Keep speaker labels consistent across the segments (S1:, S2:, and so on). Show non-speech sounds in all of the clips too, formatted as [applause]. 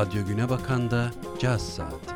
S1: Radyo Güne Bakan'da Caz Saati.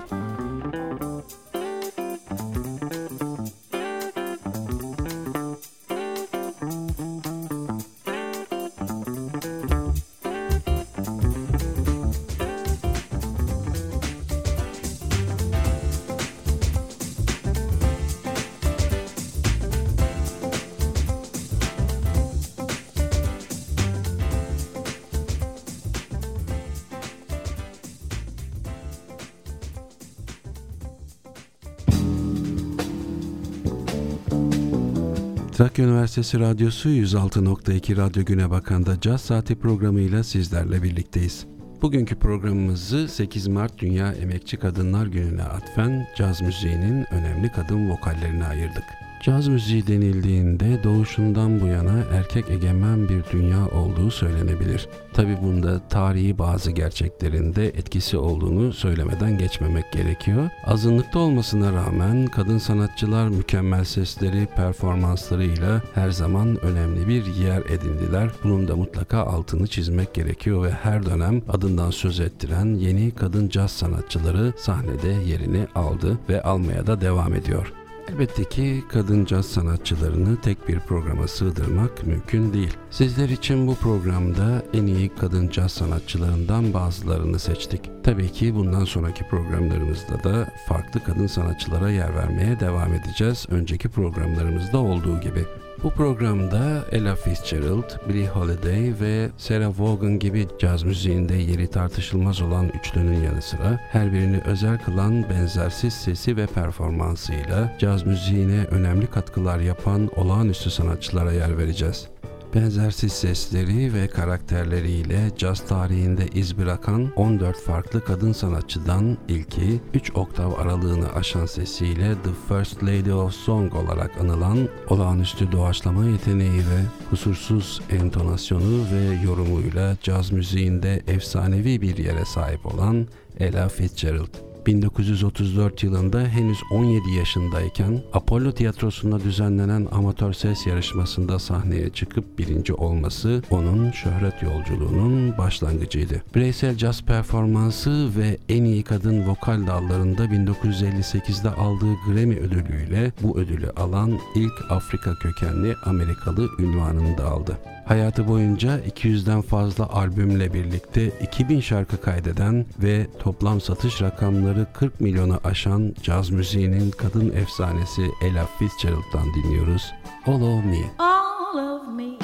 S1: Trakya Üniversitesi Radyosu 106.2 Radyo Güne Bakan'da Caz Saati programıyla sizlerle birlikteyiz. Bugünkü programımızı 8 Mart Dünya Emekçi Kadınlar Günü'ne atfen caz müziğinin önemli kadın vokallerine ayırdık. Caz müziği denildiğinde doğuşundan bu yana erkek egemen bir dünya olduğu söylenebilir. Tabi bunda tarihi bazı gerçeklerinde etkisi olduğunu söylemeden geçmemek gerekiyor. Azınlıkta olmasına rağmen kadın sanatçılar mükemmel sesleri, performanslarıyla her zaman önemli bir yer edindiler. Bunun da mutlaka altını çizmek gerekiyor ve her dönem adından söz ettiren yeni kadın caz sanatçıları sahnede yerini aldı ve almaya da devam ediyor. Elbette ki kadın caz sanatçılarını tek bir programa sığdırmak mümkün değil. Sizler için bu programda en iyi kadın caz sanatçılarından bazılarını seçtik. Tabii ki bundan sonraki programlarımızda da farklı kadın sanatçılara yer vermeye devam edeceğiz. Önceki programlarımızda olduğu gibi. Bu programda Ella Fitzgerald, Billie Holiday ve Sarah Vaughan gibi caz müziğinde yeri tartışılmaz olan üçlünün yanı sıra her birini özel kılan benzersiz sesi ve performansıyla caz müziğine önemli katkılar yapan olağanüstü sanatçılara yer vereceğiz. Benzersiz sesleri ve karakterleriyle caz tarihinde iz bırakan 14 farklı kadın sanatçıdan ilki 3 oktav aralığını aşan sesiyle The First Lady of Song olarak anılan olağanüstü doğaçlama yeteneği ve kusursuz entonasyonu ve yorumuyla caz müziğinde efsanevi bir yere sahip olan Ella Fitzgerald. 1934 yılında henüz 17 yaşındayken Apollo Tiyatrosu'nda düzenlenen amatör ses yarışmasında sahneye çıkıp birinci olması onun şöhret yolculuğunun başlangıcıydı. Bireysel caz performansı ve en iyi kadın vokal dallarında 1958'de aldığı Grammy ödülüyle bu ödülü alan ilk Afrika kökenli Amerikalı ünvanını da aldı. Hayatı boyunca 200'den fazla albümle birlikte 2000 şarkı kaydeden ve toplam satış rakamları 40 milyonu aşan caz müziğinin kadın efsanesi Ella Fitzgerald'dan dinliyoruz. All of Me.
S2: All of me.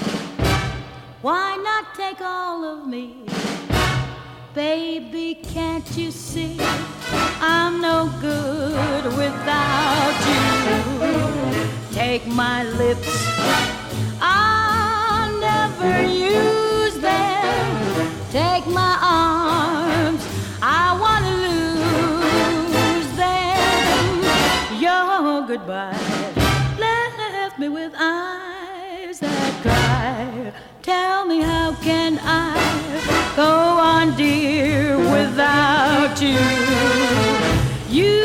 S2: Why not take all of me? Baby, can't you see I'm no good without you? Take my lips. Never use them. Take my arms, I want to lose them. Your goodbye left me with eyes that cry. Tell me, how can I go on, dear, without you? You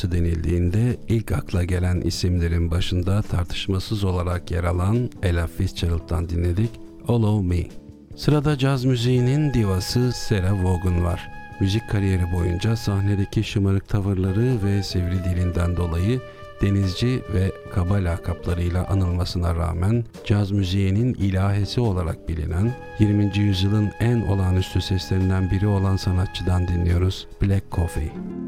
S1: sanatçısı denildiğinde ilk akla gelen isimlerin başında tartışmasız olarak yer alan Ella Fitzgerald'dan dinledik All Me. Sırada caz müziğinin divası Sarah Vaughan var. Müzik kariyeri boyunca sahnedeki şımarık tavırları ve sivri dilinden dolayı denizci ve kaba lakaplarıyla anılmasına rağmen caz müziğinin ilahesi olarak bilinen 20. yüzyılın en olağanüstü seslerinden biri olan sanatçıdan dinliyoruz Black Coffee.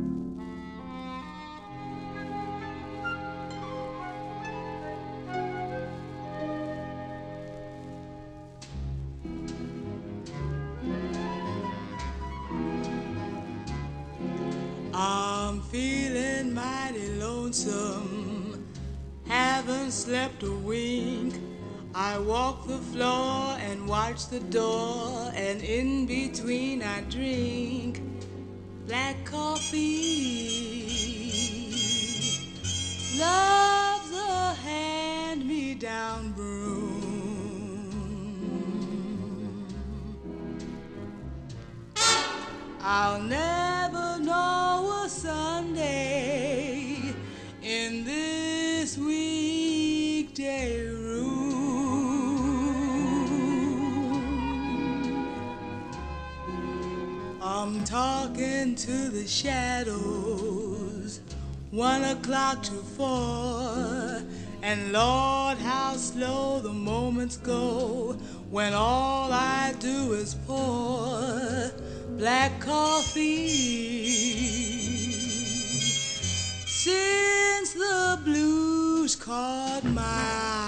S3: I'm feeling mighty lonesome, haven't slept a wink. I walk the floor and watch the door, and in between I drink black coffee. Love's a hand me down broom. I'll never the shadows, one o'clock to four. And Lord, how slow the moments go when all I do is pour black coffee. Since the blues caught my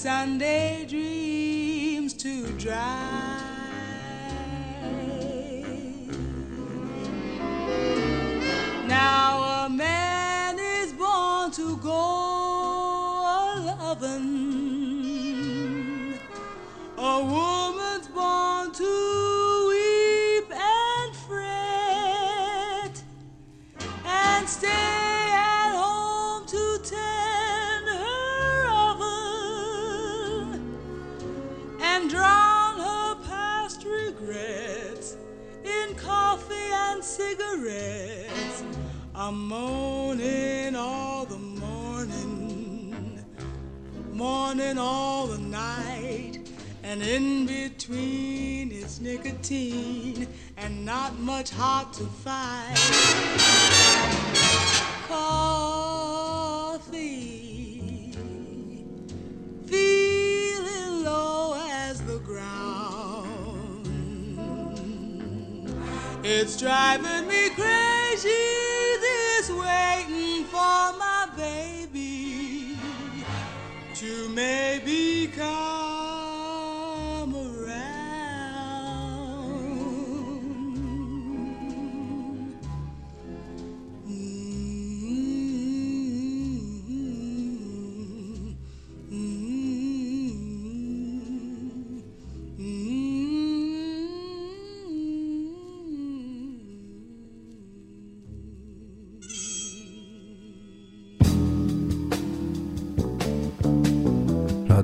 S3: Sunday dreams to dry. Drown her past regrets in coffee and cigarettes. I'm moaning all the morning, morning all the night, and in between it's nicotine and not much hot to fight. Coffee, It's driving me crazy, this waiting for my baby. To maybe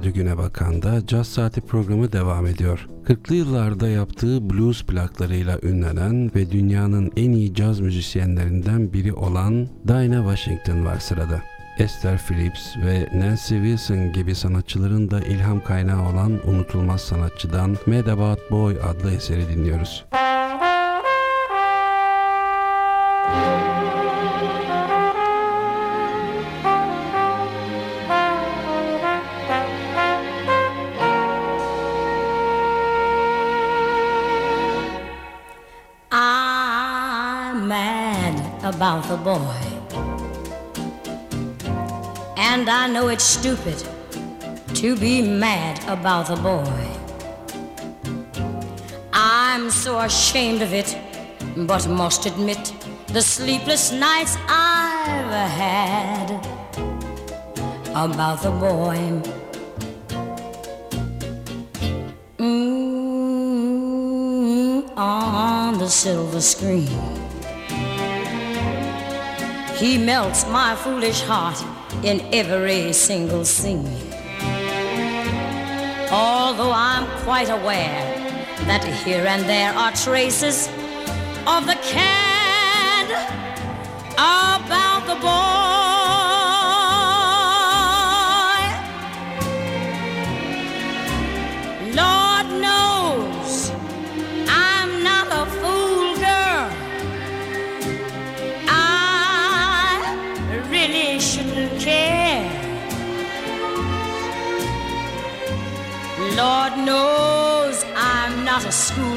S1: Radyo Güne Bakan'da Caz Saati programı devam ediyor. 40'lı yıllarda yaptığı blues plaklarıyla ünlenen ve dünyanın en iyi caz müzisyenlerinden biri olan Dinah Washington var sırada. Esther Phillips ve Nancy Wilson gibi sanatçıların da ilham kaynağı olan unutulmaz sanatçıdan Mad About Boy adlı eseri dinliyoruz.
S2: Mad about the boy. And I know it's stupid to be mad about the boy. I'm so ashamed of it, but must admit the sleepless nights I've had about the boy. Mm, on the silver screen. He melts my foolish heart in every single scene. Although I'm quite aware that here and there are traces of the cad about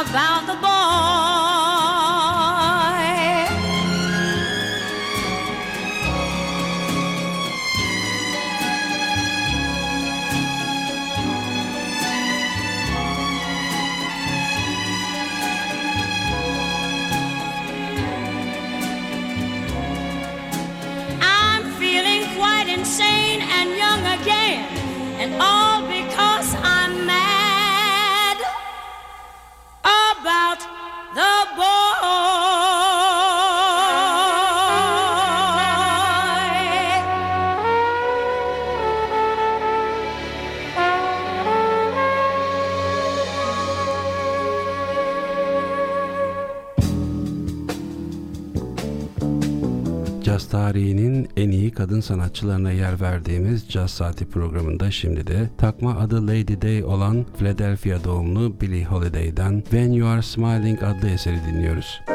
S2: about the boy.
S4: Sanatçılarına yer verdiğimiz Caz Saati programında şimdi de takma adı Lady Day olan Philadelphia doğumlu Billie Holiday'den When You Are Smiling adlı eseri dinliyoruz.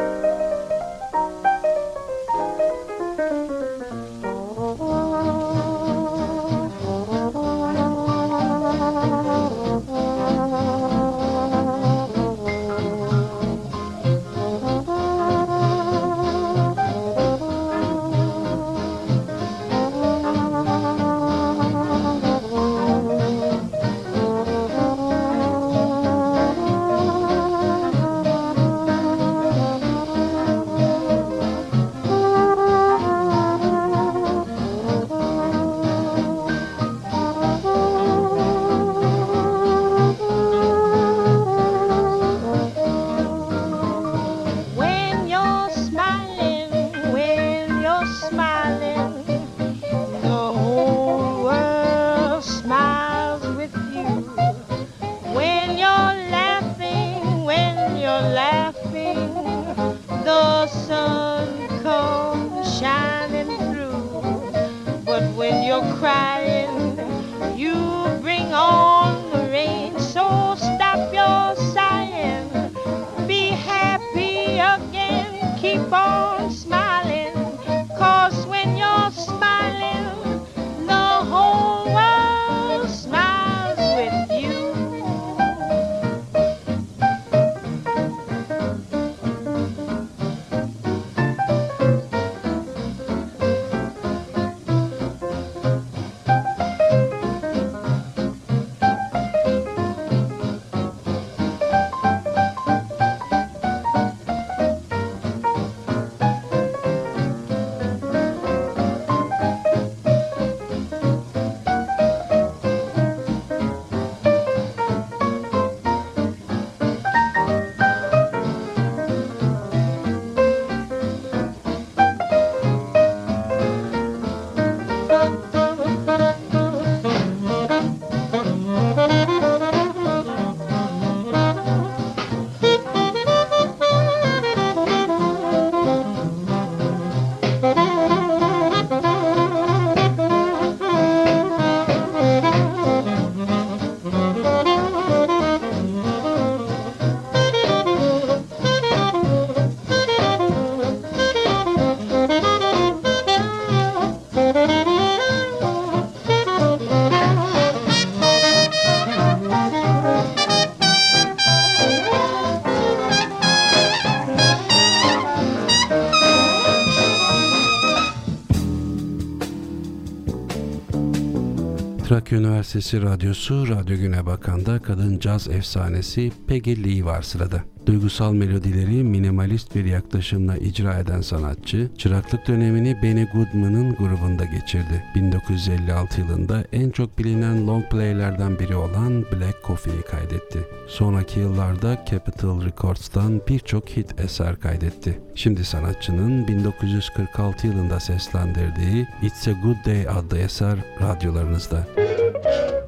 S5: Trakya Üniversitesi Radyosu Radyo Güne Bakan'da kadın caz efsanesi Peggy Lee var sırada. Duygusal melodileri minimalist bir yaklaşımla icra eden sanatçı, çıraklık dönemini Benny Goodman'ın grubunda geçirdi. 1956 yılında en çok bilinen long playlerden biri olan Black Coffee'yi kaydetti. Sonraki yıllarda Capitol Records'tan birçok hit eser kaydetti. Şimdi sanatçının 1946 yılında seslendirdiği It's a Good Day adlı eser radyolarınızda.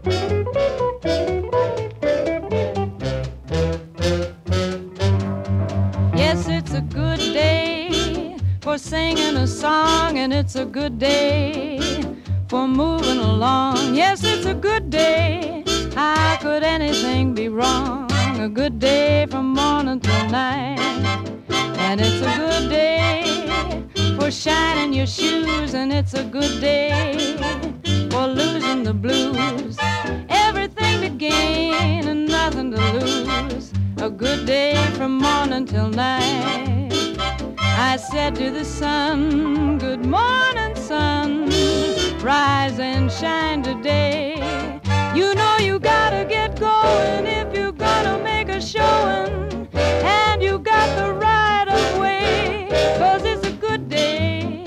S6: Yes, for singing a song, and it's a good day for moving along. Yes, it's a good day. How could anything be wrong? A good day from morning till night. And it's a good day for shining your shoes, and it's a good day for losing the blues. Everything to gain and nothing to lose. A good day from morning till night. I said to the sun, Good morning, sun. Rise and shine today. You know you gotta get going if you're gonna make a showing. And you got the right of way. Cause it's a good day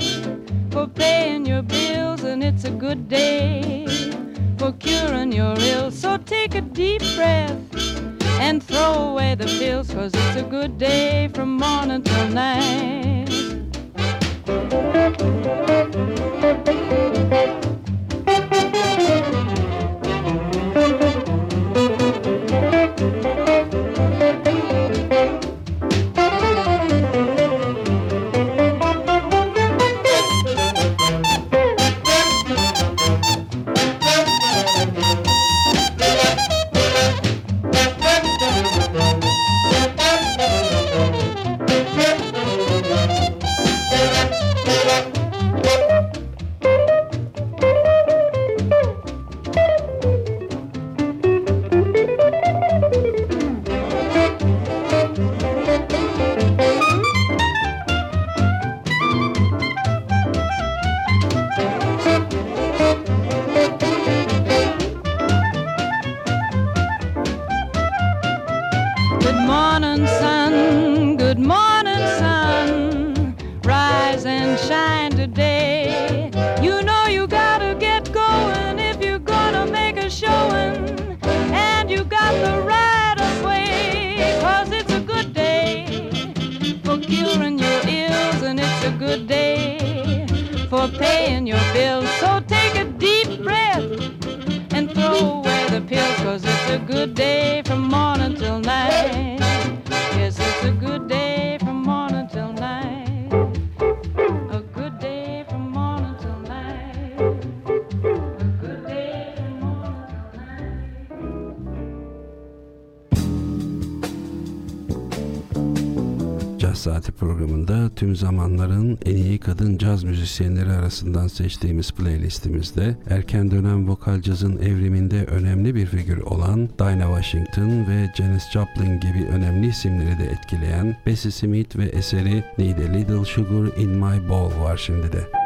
S6: for paying your bills, and it's a good day for curing your ills. So take a deep breath and throw away the pills, cause it's a good day from morning till night.
S5: Zamanların en iyi kadın caz müzisyenleri arasından seçtiğimiz playlistimizde erken dönem vokal cazın evriminde önemli bir figür olan Dinah Washington ve Janis Joplin gibi önemli isimleri de etkileyen Bessie Smith ve eseri Need a Little Sugar in My Bowl var şimdi de.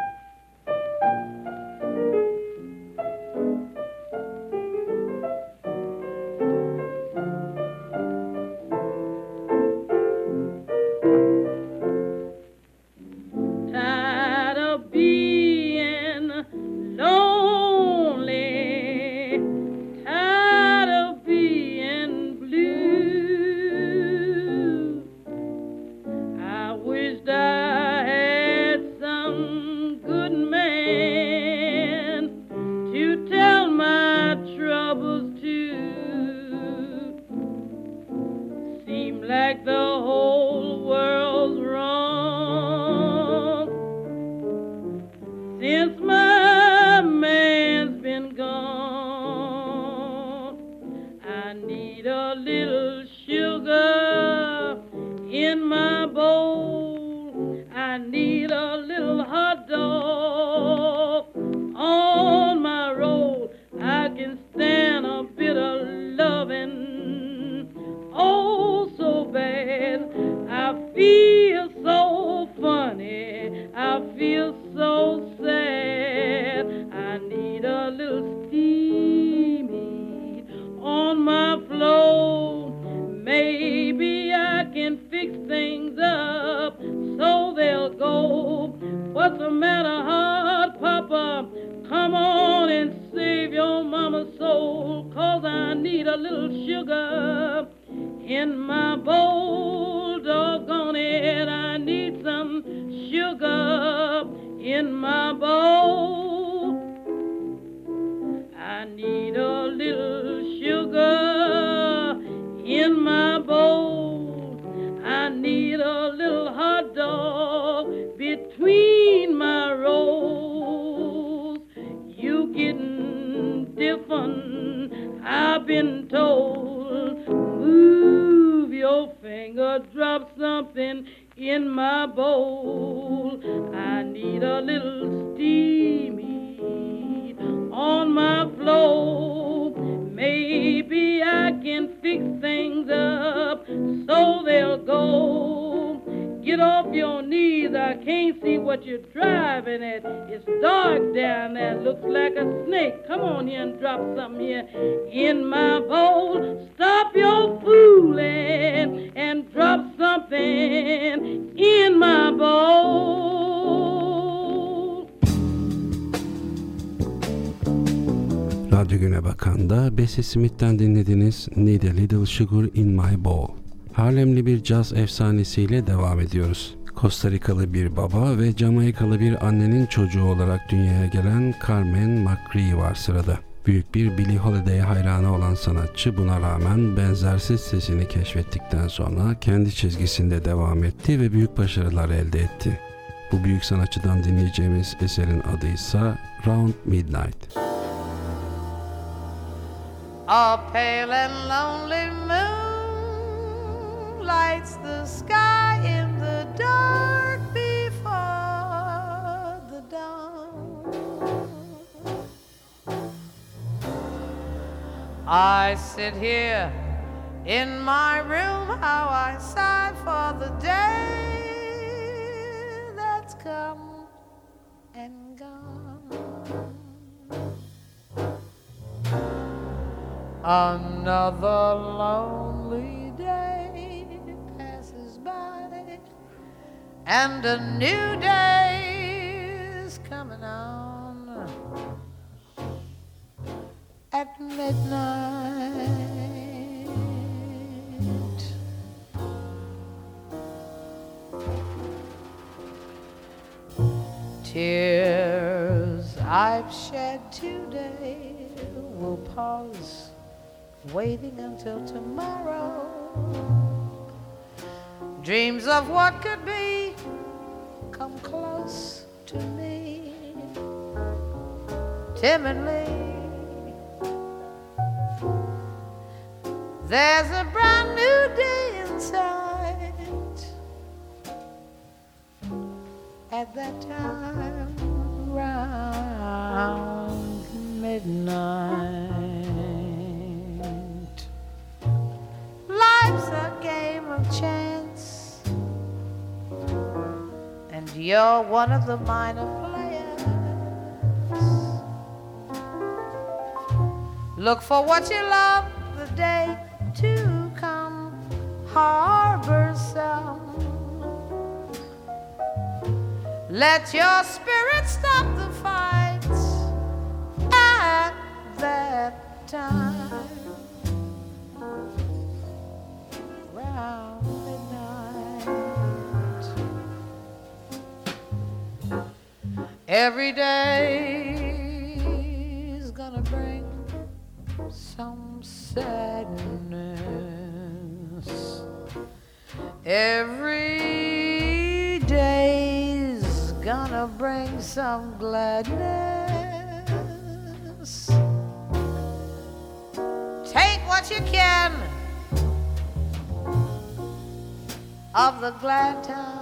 S6: Little sugar in my bowl.
S5: Doggone it, I need some sugar in my bowl. I need a little sugar in my bowl. I need a little hot dog between my rolls. You getting different, I've been told. Move your finger, drop something in my bowl. I need a little steamy on my floor. Maybe I can fix things up so they'll go. Get off your knees, I can't see what you're driving at. It's dark down there, looks like a snake. Come on here and drop something here in my bowl. Stop your fooling and drop something in my bowl.
S1: Radyo Günebakan'da Bessie Smith'ten dinlediniz Need a Little Sugar in My Bowl. Harlemli bir caz efsanesiyle devam ediyoruz. Costa Rikalı bir baba ve Jamaikalı bir annenin çocuğu olarak dünyaya gelen Carmen McCree var sırada. Büyük bir Billie Holiday hayranı olan sanatçı buna rağmen benzersiz sesini keşfettikten sonra kendi çizgisinde devam etti ve büyük başarılar elde etti. Bu büyük sanatçıdan dinleyeceğimiz eserin adı ise Round Midnight.
S7: A pale and lonely moon lights the sky in the dark before the dawn. I sit here in my room, how I sigh for the day that's come and gone. Another lonely and a new day is coming on at midnight. Tears I've shed today will pause waiting until tomorrow. Dreams of what could be timidly. There's a brand new day inside at that time round midnight. Life's a game of chance, and you're one of the minor Look for what you love the day to come, harbor some. Let your spirit stop the fights at that time. Round midnight. Every day's some gladness. Take what you can of the glad times.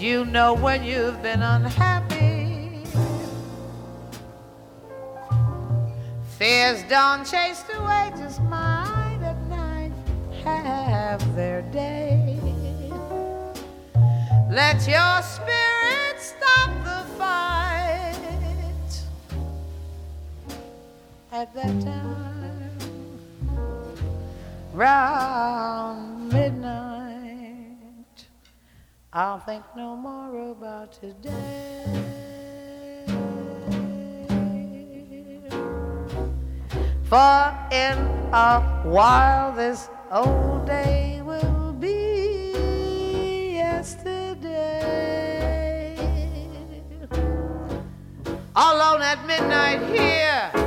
S7: You know when you've been unhappy. Fears dawn chased away, just might at night have their day. Let your spirit stop the fight at that time round I'll think no more about today. For in a while this old day will be yesterday. Alone at midnight here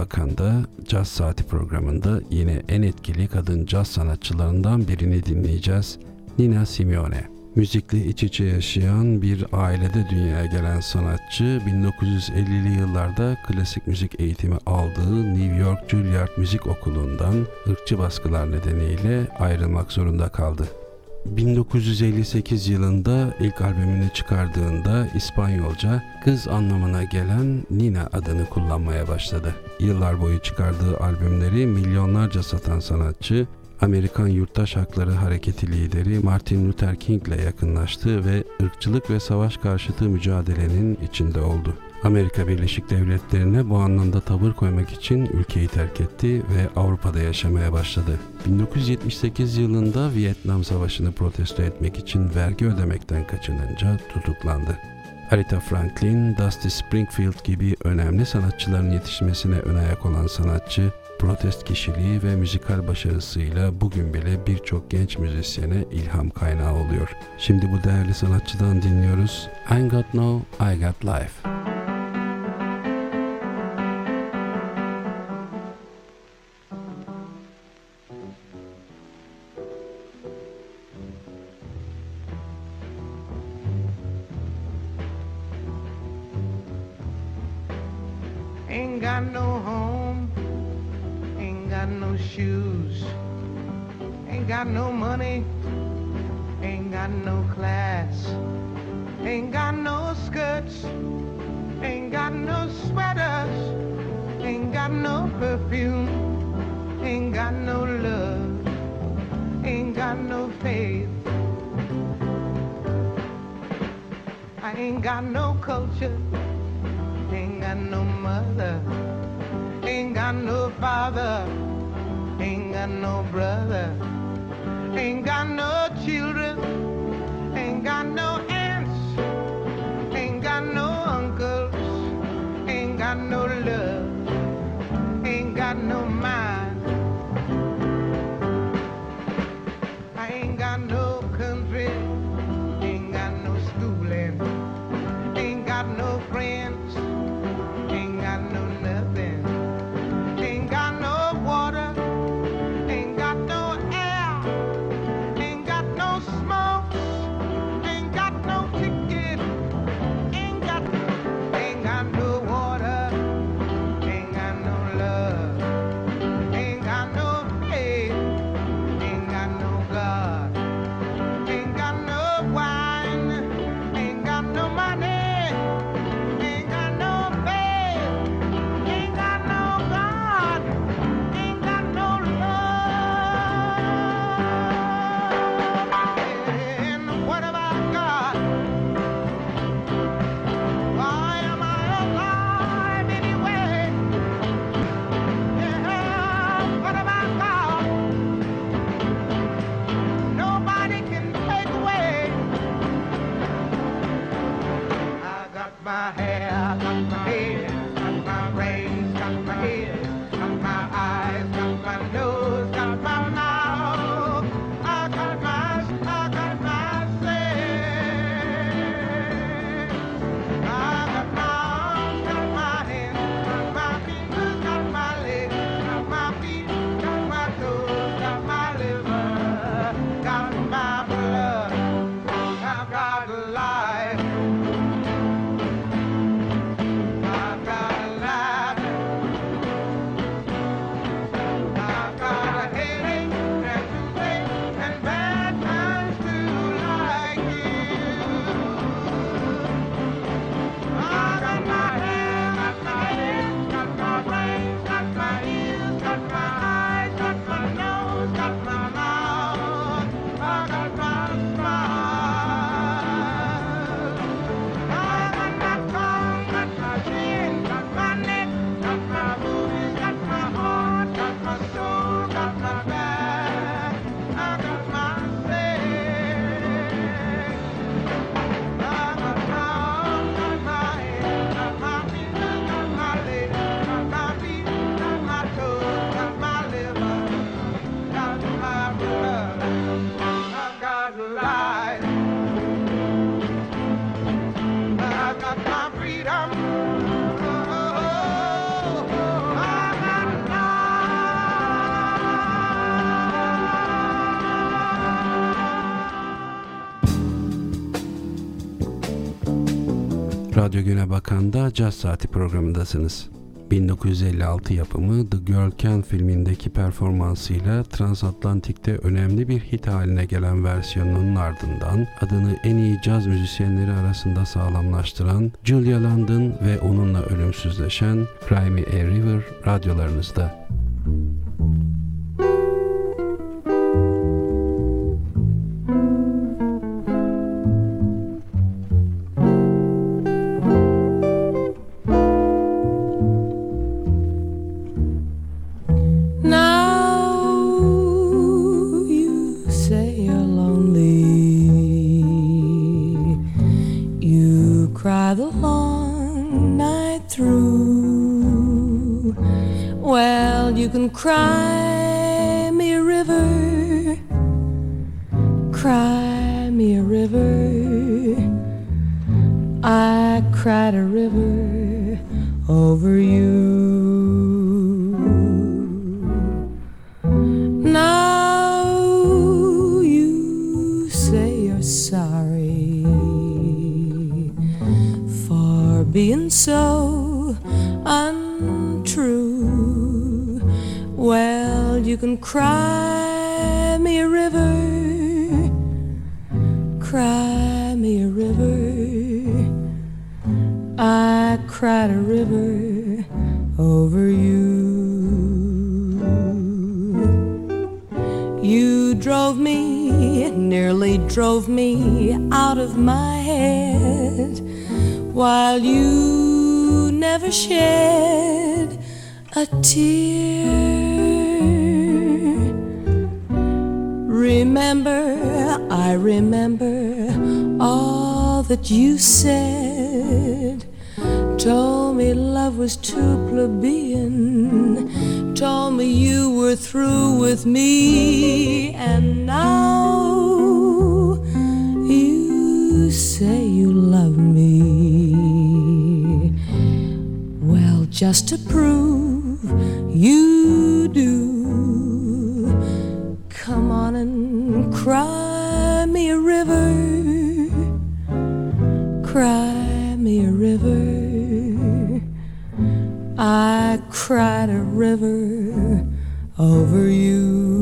S1: Güne Bakan'da Caz Saati programında yine en etkili kadın caz sanatçılarından birini dinleyeceğiz. Nina Simeone. Müzikle iç içe yaşayan bir ailede dünyaya gelen sanatçı 1950'li yıllarda klasik müzik eğitimi aldığı New York Juilliard Müzik Okulu'ndan ırkçı baskılar nedeniyle ayrılmak zorunda kaldı. 1958 yılında ilk albümünü çıkardığında İspanyolca kız anlamına gelen Nina adını kullanmaya başladı. Yıllar boyu çıkardığı albümleri milyonlarca satan sanatçı Amerikan Yurttaş Hakları Hareketi lideri Martin Luther King ile yakınlaştı ve ırkçılık ve savaş karşıtı mücadelenin içinde oldu. Amerika Birleşik Devletleri'ne bu anlamda tavır koymak için ülkeyi terk etti ve Avrupa'da yaşamaya başladı. 1978 yılında Vietnam Savaşı'nı protesto etmek için vergi ödemekten kaçınınca tutuklandı. Aretha Franklin, Dusty Springfield gibi önemli sanatçıların yetişmesine ön ayak olan sanatçı, protest kişiliği ve müzikal başarısıyla bugün bile birçok genç müzisyene ilham kaynağı oluyor. Şimdi bu değerli sanatçıdan dinliyoruz. I Got No, I Got Life. Radyo Güne Bakan'da Caz Saati programındasınız. 1956 yapımı The Girl Can filmindeki performansıyla transatlantikte önemli bir hit haline gelen versiyonunun ardından adını en iyi caz müzisyenleri arasında sağlamlaştıran Julia London ve onunla ölümsüzleşen Cry A River radyolarınızda.
S2: You can cry me a river, cry me a river. I cried a river over you. You drove me, nearly drove me out of my head, while you never shed a tear. Remember, I remember all that you said. Told me love was too plebeian. Told me you were through with me. And now you say you love me. Well, just to prove you do, cried a river over you.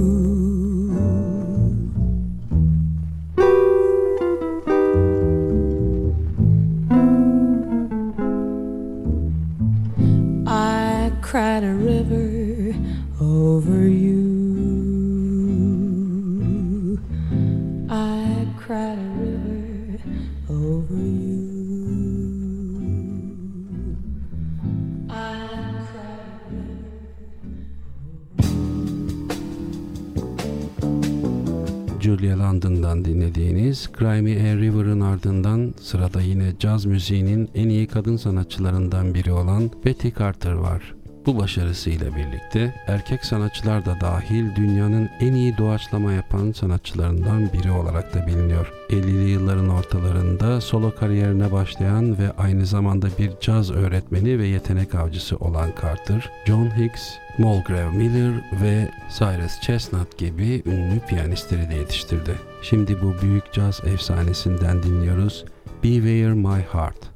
S1: Julia London'dan dinlediğiniz Cry Me A River'ın ardından sırada yine caz müziğinin en iyi kadın sanatçılarından biri olan Betty Carter var. Bu başarısıyla birlikte erkek sanatçılar da dahil dünyanın en iyi doğaçlama yapan sanatçılarından biri olarak da biliniyor. 50'li yılların ortalarında solo kariyerine başlayan ve aynı zamanda bir caz öğretmeni ve yetenek avcısı olan Carter, John Hicks, Mulgrave Miller ve Cyrus Chestnut gibi ünlü piyanistleri de yetiştirdi. Şimdi bu büyük caz efsanesinden dinliyoruz. Beware My Heart.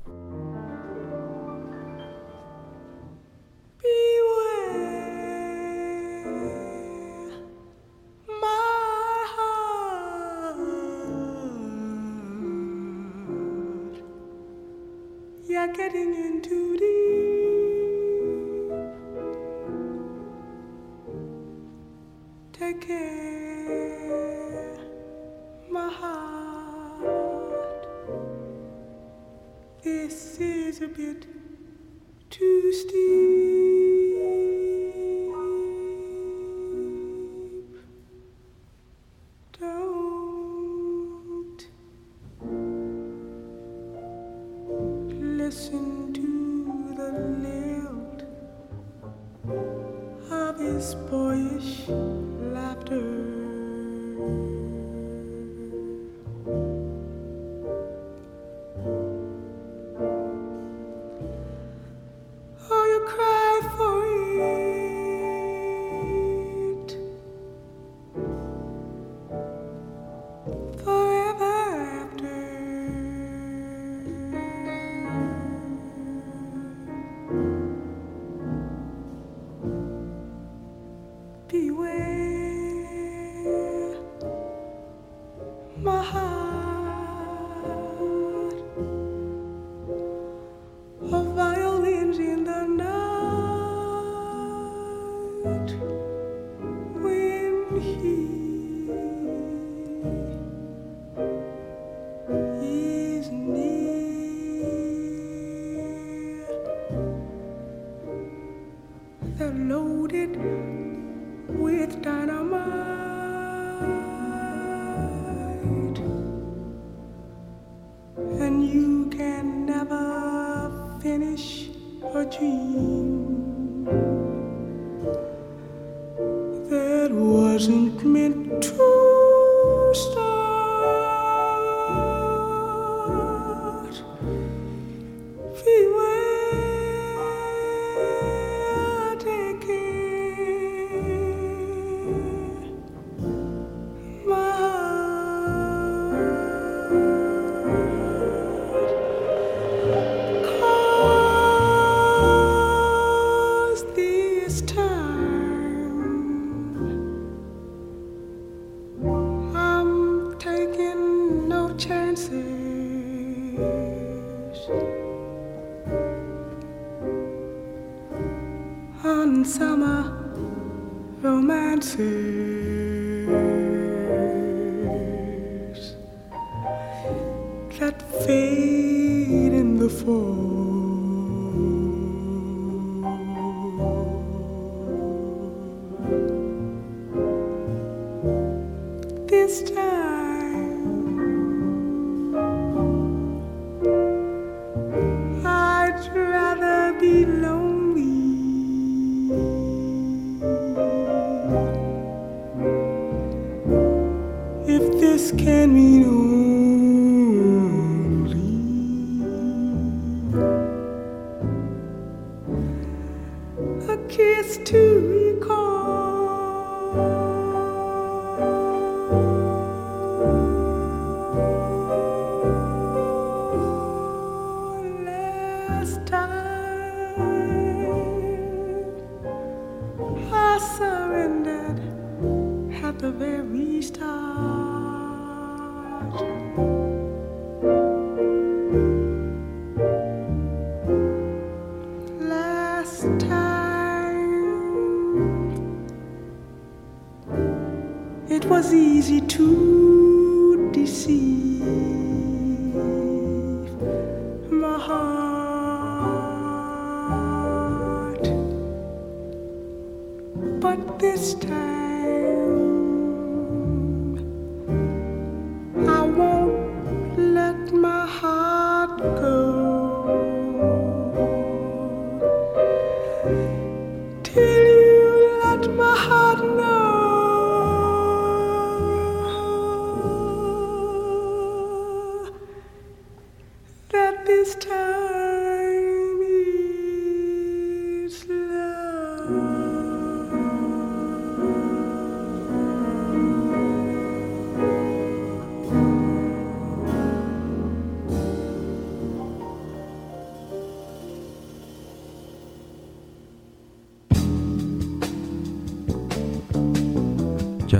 S3: time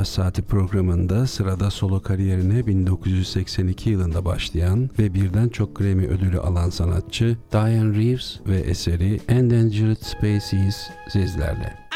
S8: Caz Saati programında sırada solo kariyerine 1982 yılında başlayan ve birden çok Grammy ödülü alan sanatçı Diane Reeves ve eseri Endangered Species sizlerle.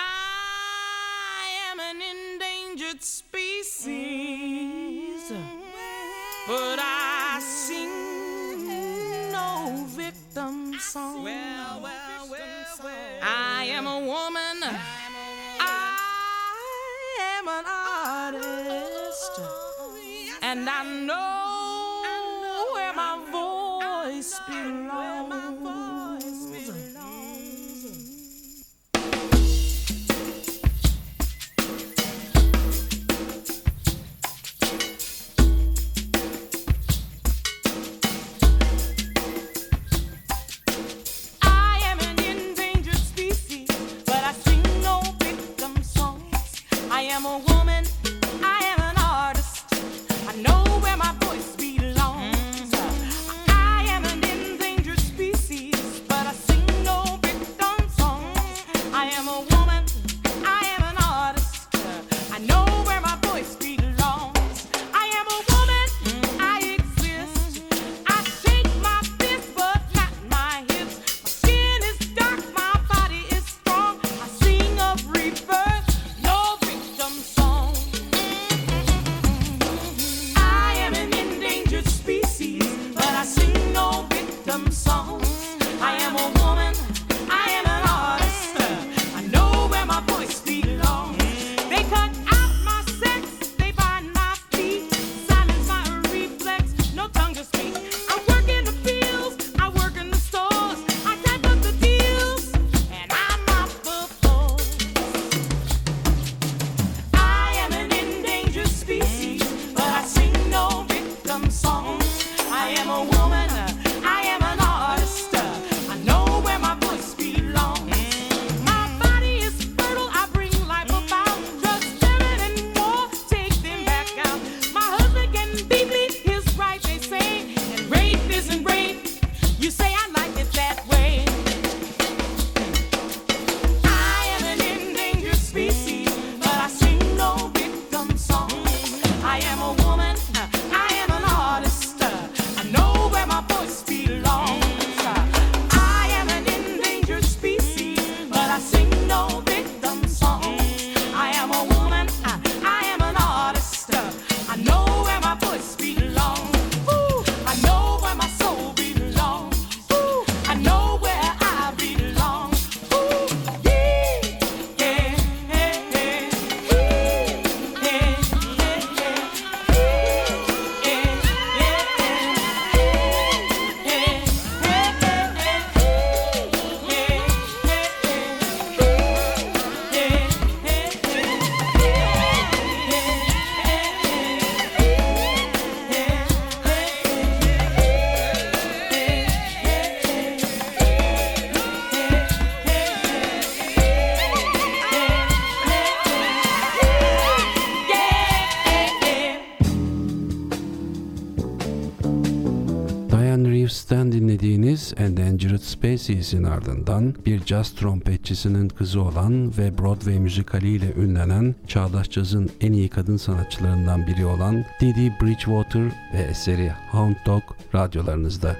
S9: Endangered
S1: Species'in ardından bir caz trompetçisinin kızı olan ve Broadway müzikaliyle ünlenen çağdaş cazın en iyi kadın sanatçılarından biri olan Didi Bridgewater ve eseri Hound Dog radyolarınızda.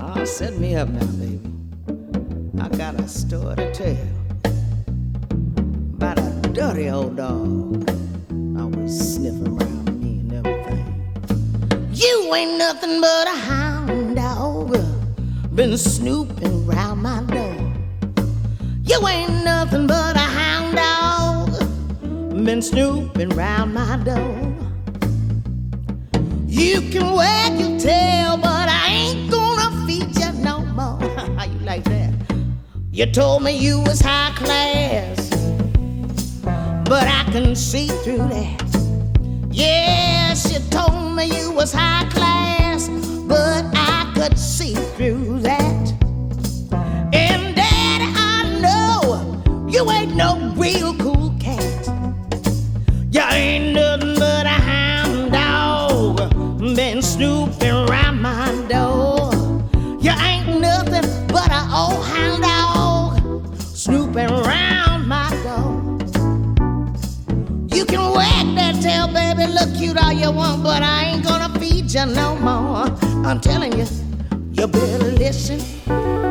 S10: Oh, set me up now, baby. I got a story to tell about a dirty old dog. Always around me and everything. You ain't nothing but a hound dog. Uh, been snooping around my door. You ain't nothing but a hound dog. Been snooping around my door. You can wag your tail, but I ain't gonna feed you no more. How [laughs] you like that? You told me you was high class, but I can see through that. Yes, you told me you was high class, but I could see through that. And Daddy, I know you ain't no real cool but I ain't gonna feed you no more. I'm telling you, you better listen.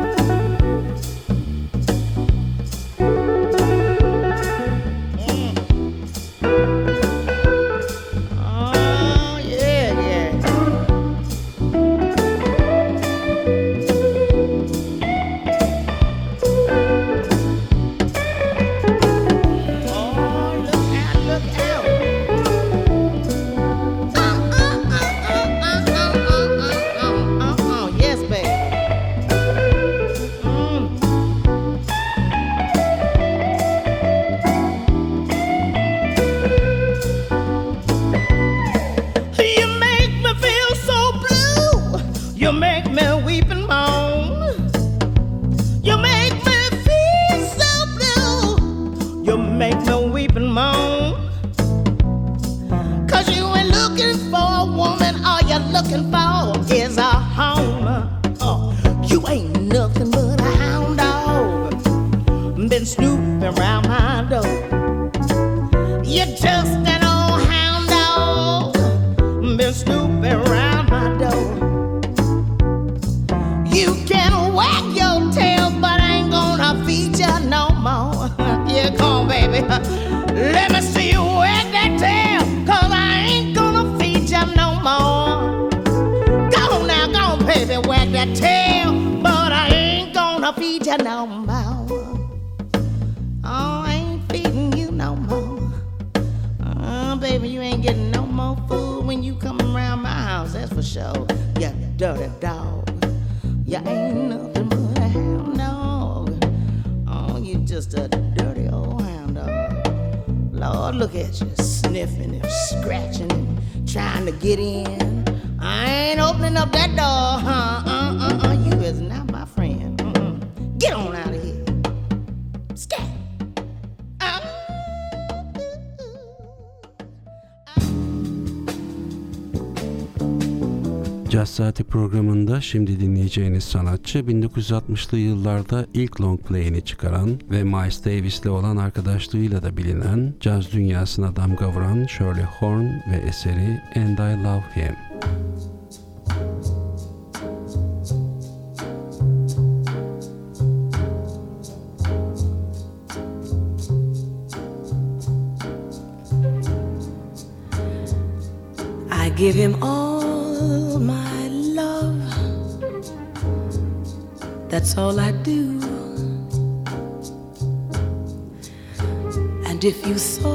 S10: Just a dirty old hound dog. Lord, look at you sniffing and scratching and trying to get in. I ain't opening up that door, huh?
S1: Caz Saati programında şimdi dinleyeceğiniz sanatçı 1960'lı yıllarda ilk long play'ini çıkaran ve Miles Davis'le olan arkadaşlığıyla da bilinen caz dünyasına damga vuran Shirley Horn ve eseri And I Love Him.
S11: If you saw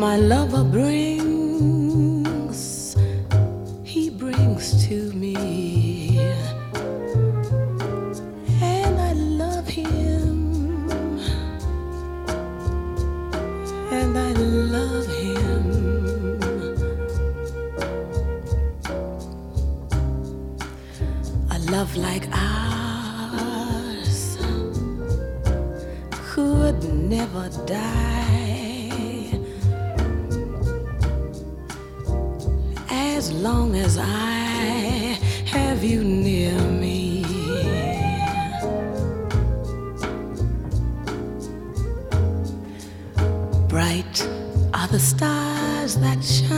S11: my
S2: lover brings, he brings to me. And I love him. And I love him. A love like ours could never die long as I have you near me. Bright are the stars that shine,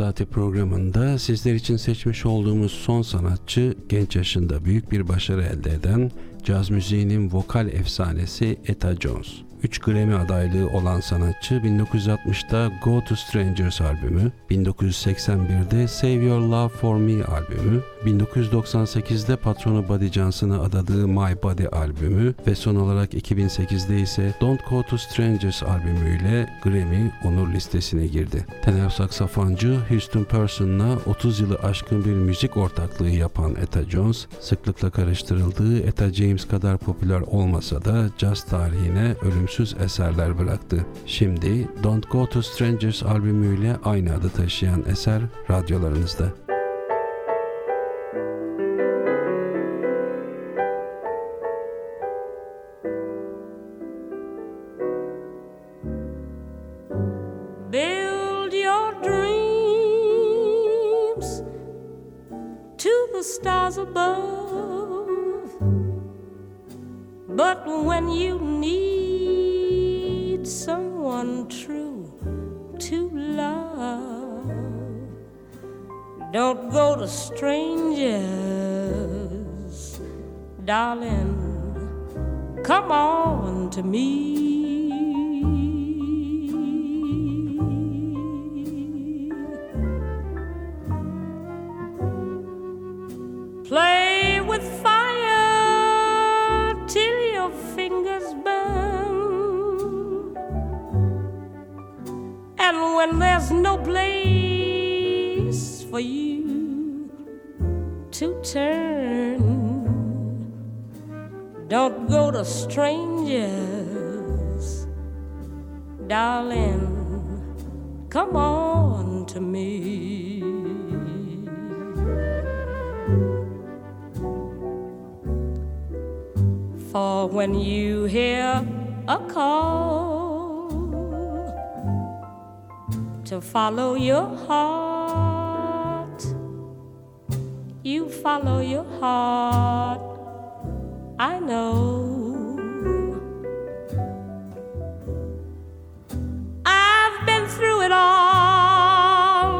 S1: Saati programında sizler için seçmiş olduğumuz son sanatçı genç yaşında büyük bir başarı elde eden caz müziğinin vokal efsanesi Etta Jones. 3 Grammy adaylığı olan sanatçı 1960'da Go to Strangers albümü, 1981'de Save Your Love For Me albümü, 1998'de patronu Buddy Johnson'a adadığı My Body albümü ve son olarak 2008'de ise Don't Go to Strangers albümüyle Grammy onur listesine girdi. Tenor saksafoncu Houston Person'la 30 yılı aşkın bir müzik ortaklığı yapan Etta Jones, sıklıkla karıştırıldığı Etta James kadar popüler olmasa da caz tarihine ölümsüz eserler bıraktı. Şimdi Don't Go to Strangers albümüyle aynı adı taşıyan eser radyolarınızda.
S6: Know. I've been through it all,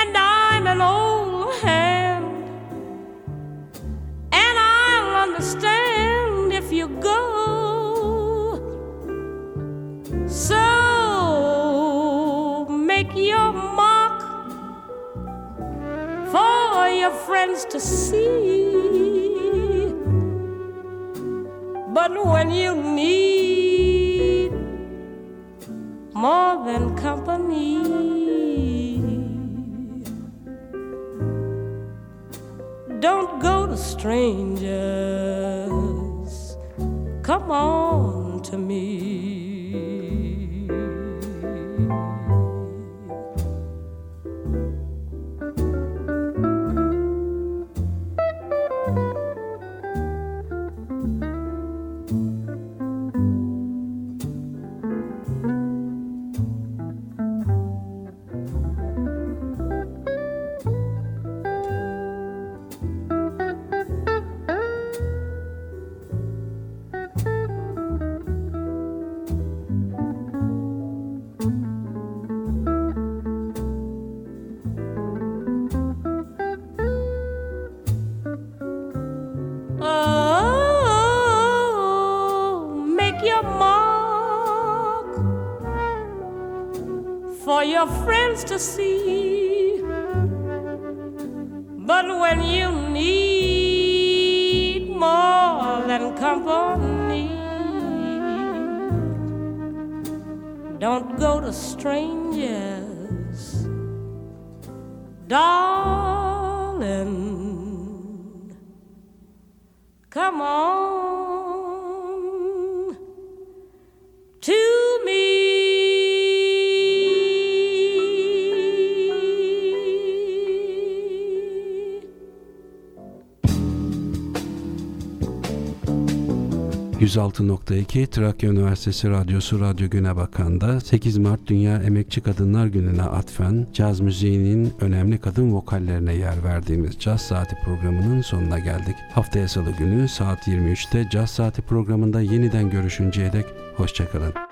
S6: and I'm an old hand. And I'll understand if you go. So make your mark for your friends to see. When you need more than company, don't go to strangers. Come on don't go to strangers, darling. Come on
S1: ...106.2 Trakya Üniversitesi Radyosu Radyo Güne Bakan'da 8 Mart Dünya Emekçi Kadınlar Günü'ne atfen caz müziğinin önemli kadın vokallerine yer verdiğimiz Caz Saati programının sonuna geldik. Haftaya salı günü saat 23'te Caz Saati programında yeniden görüşünceye dek hoşçakalın.